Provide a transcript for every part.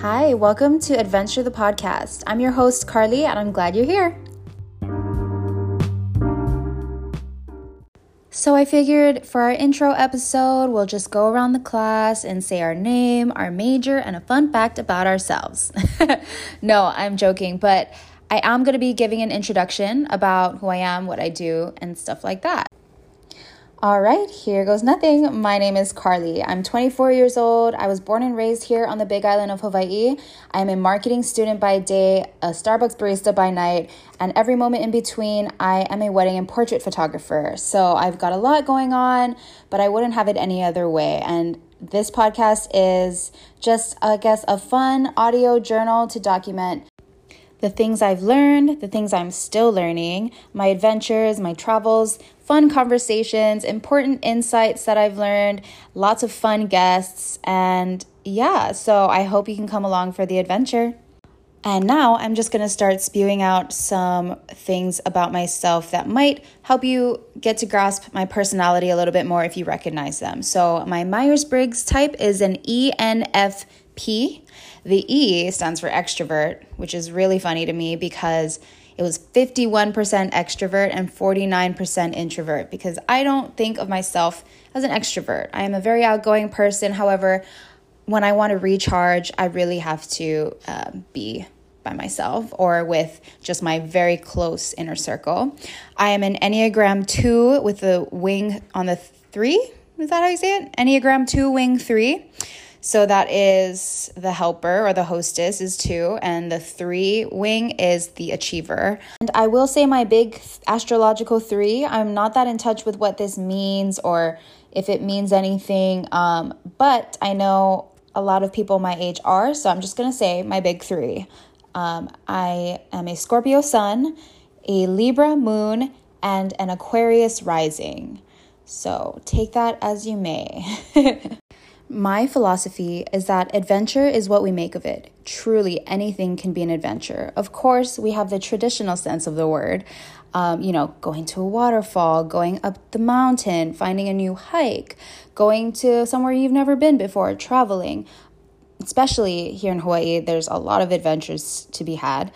Hi, welcome to Adventure the Podcast. I'm your host, Carly, and I'm glad you're here. So, I figured for our intro episode, we'll just go around the class and say our name, our major, and a fun fact about ourselves. no, I'm joking, but I am going to be giving an introduction about who I am, what I do, and stuff like that. All right, here goes nothing. My name is Carly. I'm 24 years old. I was born and raised here on the big island of Hawaii. I'm a marketing student by day, a Starbucks barista by night, and every moment in between, I am a wedding and portrait photographer. So I've got a lot going on, but I wouldn't have it any other way. And this podcast is just, I guess, a fun audio journal to document the things I've learned, the things I'm still learning, my adventures, my travels, fun conversations, important insights that I've learned, lots of fun guests, and yeah, so I hope you can come along for the adventure. And now I'm just going to start spewing out some things about myself that might help you get to grasp my personality a little bit more if you recognize them. So, my Myers Briggs type is an ENFP. The E stands for extrovert, which is really funny to me because it was 51% extrovert and 49% introvert because I don't think of myself as an extrovert. I am a very outgoing person. However, when I want to recharge, I really have to uh, be by myself or with just my very close inner circle. I am an Enneagram 2 with the wing on the 3. Is that how you say it? Enneagram 2 wing 3. So that is the helper or the hostess is two, and the three wing is the achiever. And I will say my big astrological three, I'm not that in touch with what this means or if it means anything, um, but I know a lot of people my age are, so I'm just gonna say my big three. Um, I am a Scorpio sun, a Libra moon, and an Aquarius rising. So take that as you may. My philosophy is that adventure is what we make of it. Truly, anything can be an adventure. Of course, we have the traditional sense of the word, um, you know, going to a waterfall, going up the mountain, finding a new hike, going to somewhere you've never been before, traveling. Especially here in Hawaii, there's a lot of adventures to be had.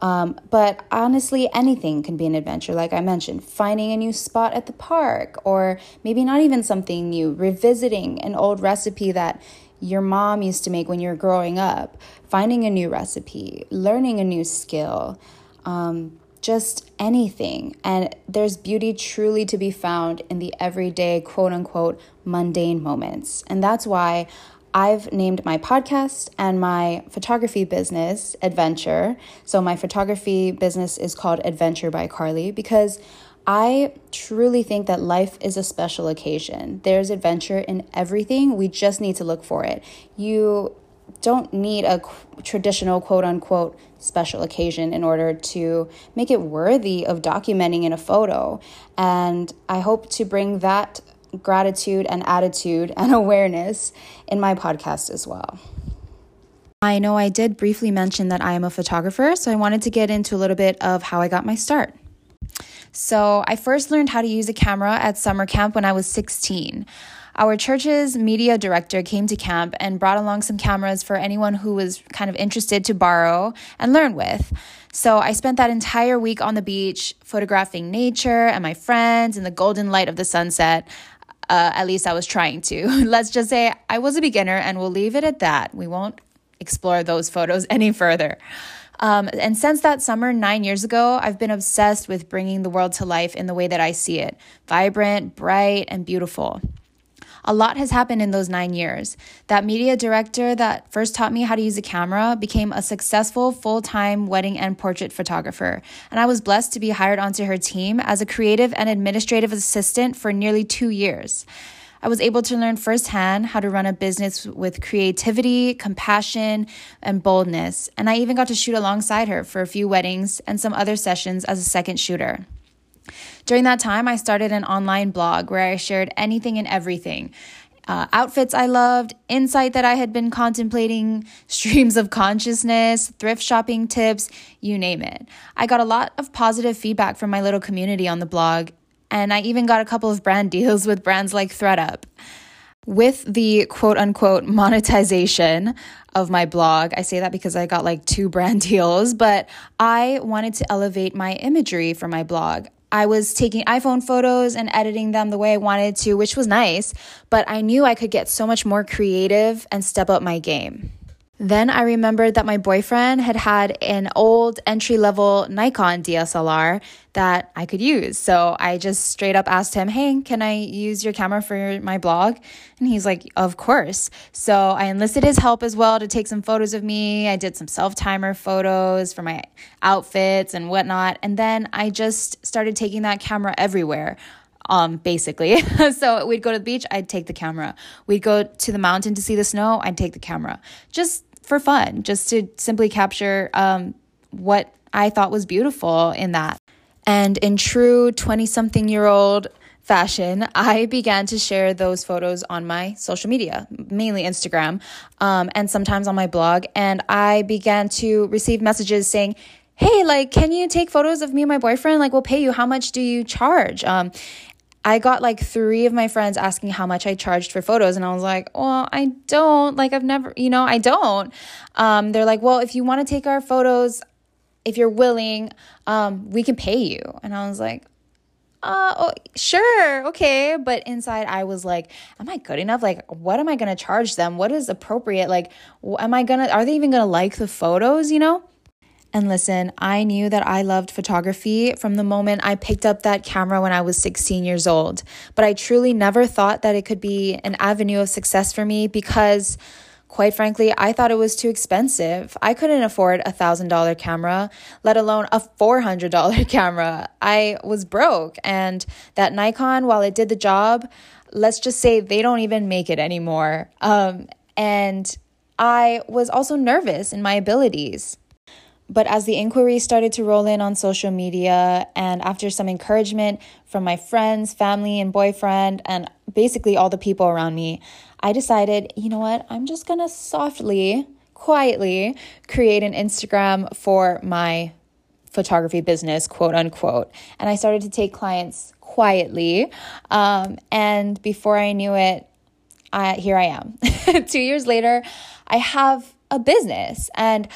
Um, but honestly, anything can be an adventure, like I mentioned, finding a new spot at the park, or maybe not even something new, revisiting an old recipe that your mom used to make when you were growing up, finding a new recipe, learning a new skill, um, just anything. And there's beauty truly to be found in the everyday, quote unquote, mundane moments. And that's why I've named my podcast and my photography business Adventure. So, my photography business is called Adventure by Carly because I truly think that life is a special occasion. There's adventure in everything. We just need to look for it. You don't need a traditional quote unquote special occasion in order to make it worthy of documenting in a photo. And I hope to bring that gratitude and attitude and awareness in my podcast as well. I know I did briefly mention that I am a photographer, so I wanted to get into a little bit of how I got my start. So, I first learned how to use a camera at summer camp when I was 16. Our church's media director came to camp and brought along some cameras for anyone who was kind of interested to borrow and learn with. So I spent that entire week on the beach photographing nature and my friends in the golden light of the sunset. Uh, at least I was trying to. Let's just say I was a beginner and we'll leave it at that. We won't explore those photos any further. Um, and since that summer, nine years ago, I've been obsessed with bringing the world to life in the way that I see it vibrant, bright, and beautiful. A lot has happened in those nine years. That media director that first taught me how to use a camera became a successful full time wedding and portrait photographer. And I was blessed to be hired onto her team as a creative and administrative assistant for nearly two years. I was able to learn firsthand how to run a business with creativity, compassion, and boldness. And I even got to shoot alongside her for a few weddings and some other sessions as a second shooter. During that time, I started an online blog where I shared anything and everything. Uh, outfits I loved, insight that I had been contemplating, streams of consciousness, thrift shopping tips, you name it. I got a lot of positive feedback from my little community on the blog, and I even got a couple of brand deals with brands like thredUP. with the quote unquote monetization of my blog. I say that because I got like two brand deals, but I wanted to elevate my imagery for my blog. I was taking iPhone photos and editing them the way I wanted to, which was nice, but I knew I could get so much more creative and step up my game. Then I remembered that my boyfriend had had an old entry level Nikon DSLR that I could use. So I just straight up asked him, Hey, can I use your camera for my blog? And he's like, Of course. So I enlisted his help as well to take some photos of me. I did some self timer photos for my outfits and whatnot. And then I just started taking that camera everywhere um, basically. so we'd go to the beach, I'd take the camera. We'd go to the mountain to see the snow, I'd take the camera. Just for fun, just to simply capture um, what I thought was beautiful in that. And in true 20 something year old fashion, I began to share those photos on my social media, mainly Instagram, um, and sometimes on my blog. And I began to receive messages saying, Hey, like, can you take photos of me and my boyfriend? Like, we'll pay you. How much do you charge? Um, I got like three of my friends asking how much I charged for photos, and I was like, well, I don't. Like, I've never, you know, I don't. Um, they're like, well, if you want to take our photos, if you're willing, um, we can pay you. And I was like, uh, oh, sure, okay. But inside, I was like, am I good enough? Like, what am I going to charge them? What is appropriate? Like, am I going to, are they even going to like the photos, you know? And listen, I knew that I loved photography from the moment I picked up that camera when I was 16 years old. But I truly never thought that it could be an avenue of success for me because, quite frankly, I thought it was too expensive. I couldn't afford a $1,000 camera, let alone a $400 camera. I was broke. And that Nikon, while it did the job, let's just say they don't even make it anymore. Um, and I was also nervous in my abilities. But as the inquiries started to roll in on social media, and after some encouragement from my friends, family, and boyfriend, and basically all the people around me, I decided, you know what, I'm just gonna softly, quietly create an Instagram for my photography business, quote unquote. And I started to take clients quietly. Um, and before I knew it, I, here I am. Two years later, I have a business and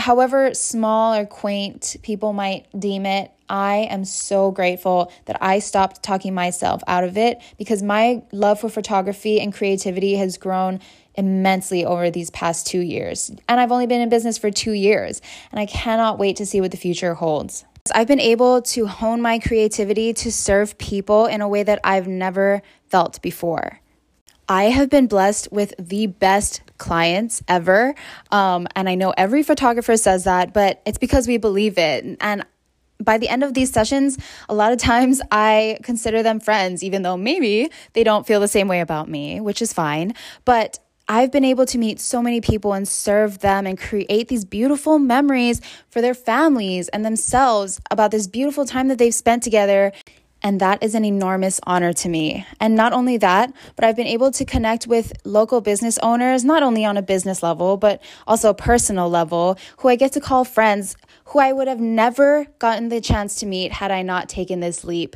however small or quaint people might deem it, I am so grateful that I stopped talking myself out of it because my love for photography and creativity has grown immensely over these past two years. And I've only been in business for two years, and I cannot wait to see what the future holds. I've been able to hone my creativity to serve people in a way that I've never felt before. I have been blessed with the best clients ever. Um, and I know every photographer says that, but it's because we believe it. And by the end of these sessions, a lot of times I consider them friends, even though maybe they don't feel the same way about me, which is fine. But I've been able to meet so many people and serve them and create these beautiful memories for their families and themselves about this beautiful time that they've spent together. And that is an enormous honor to me. And not only that, but I've been able to connect with local business owners, not only on a business level, but also a personal level, who I get to call friends, who I would have never gotten the chance to meet had I not taken this leap.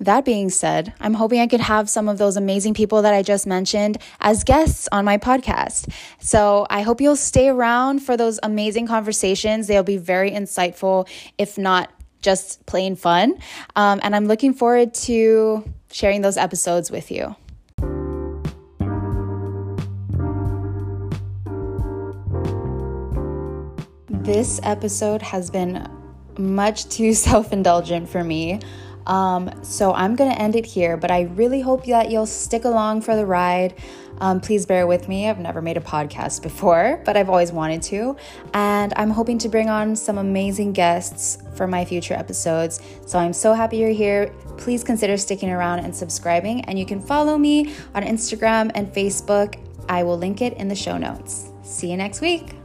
That being said, I'm hoping I could have some of those amazing people that I just mentioned as guests on my podcast. So I hope you'll stay around for those amazing conversations. They'll be very insightful, if not just plain fun. Um, and I'm looking forward to sharing those episodes with you. This episode has been much too self indulgent for me. Um, so I'm going to end it here, but I really hope that you'll stick along for the ride. Um, please bear with me. I've never made a podcast before, but I've always wanted to. And I'm hoping to bring on some amazing guests for my future episodes. So I'm so happy you're here. Please consider sticking around and subscribing. And you can follow me on Instagram and Facebook. I will link it in the show notes. See you next week.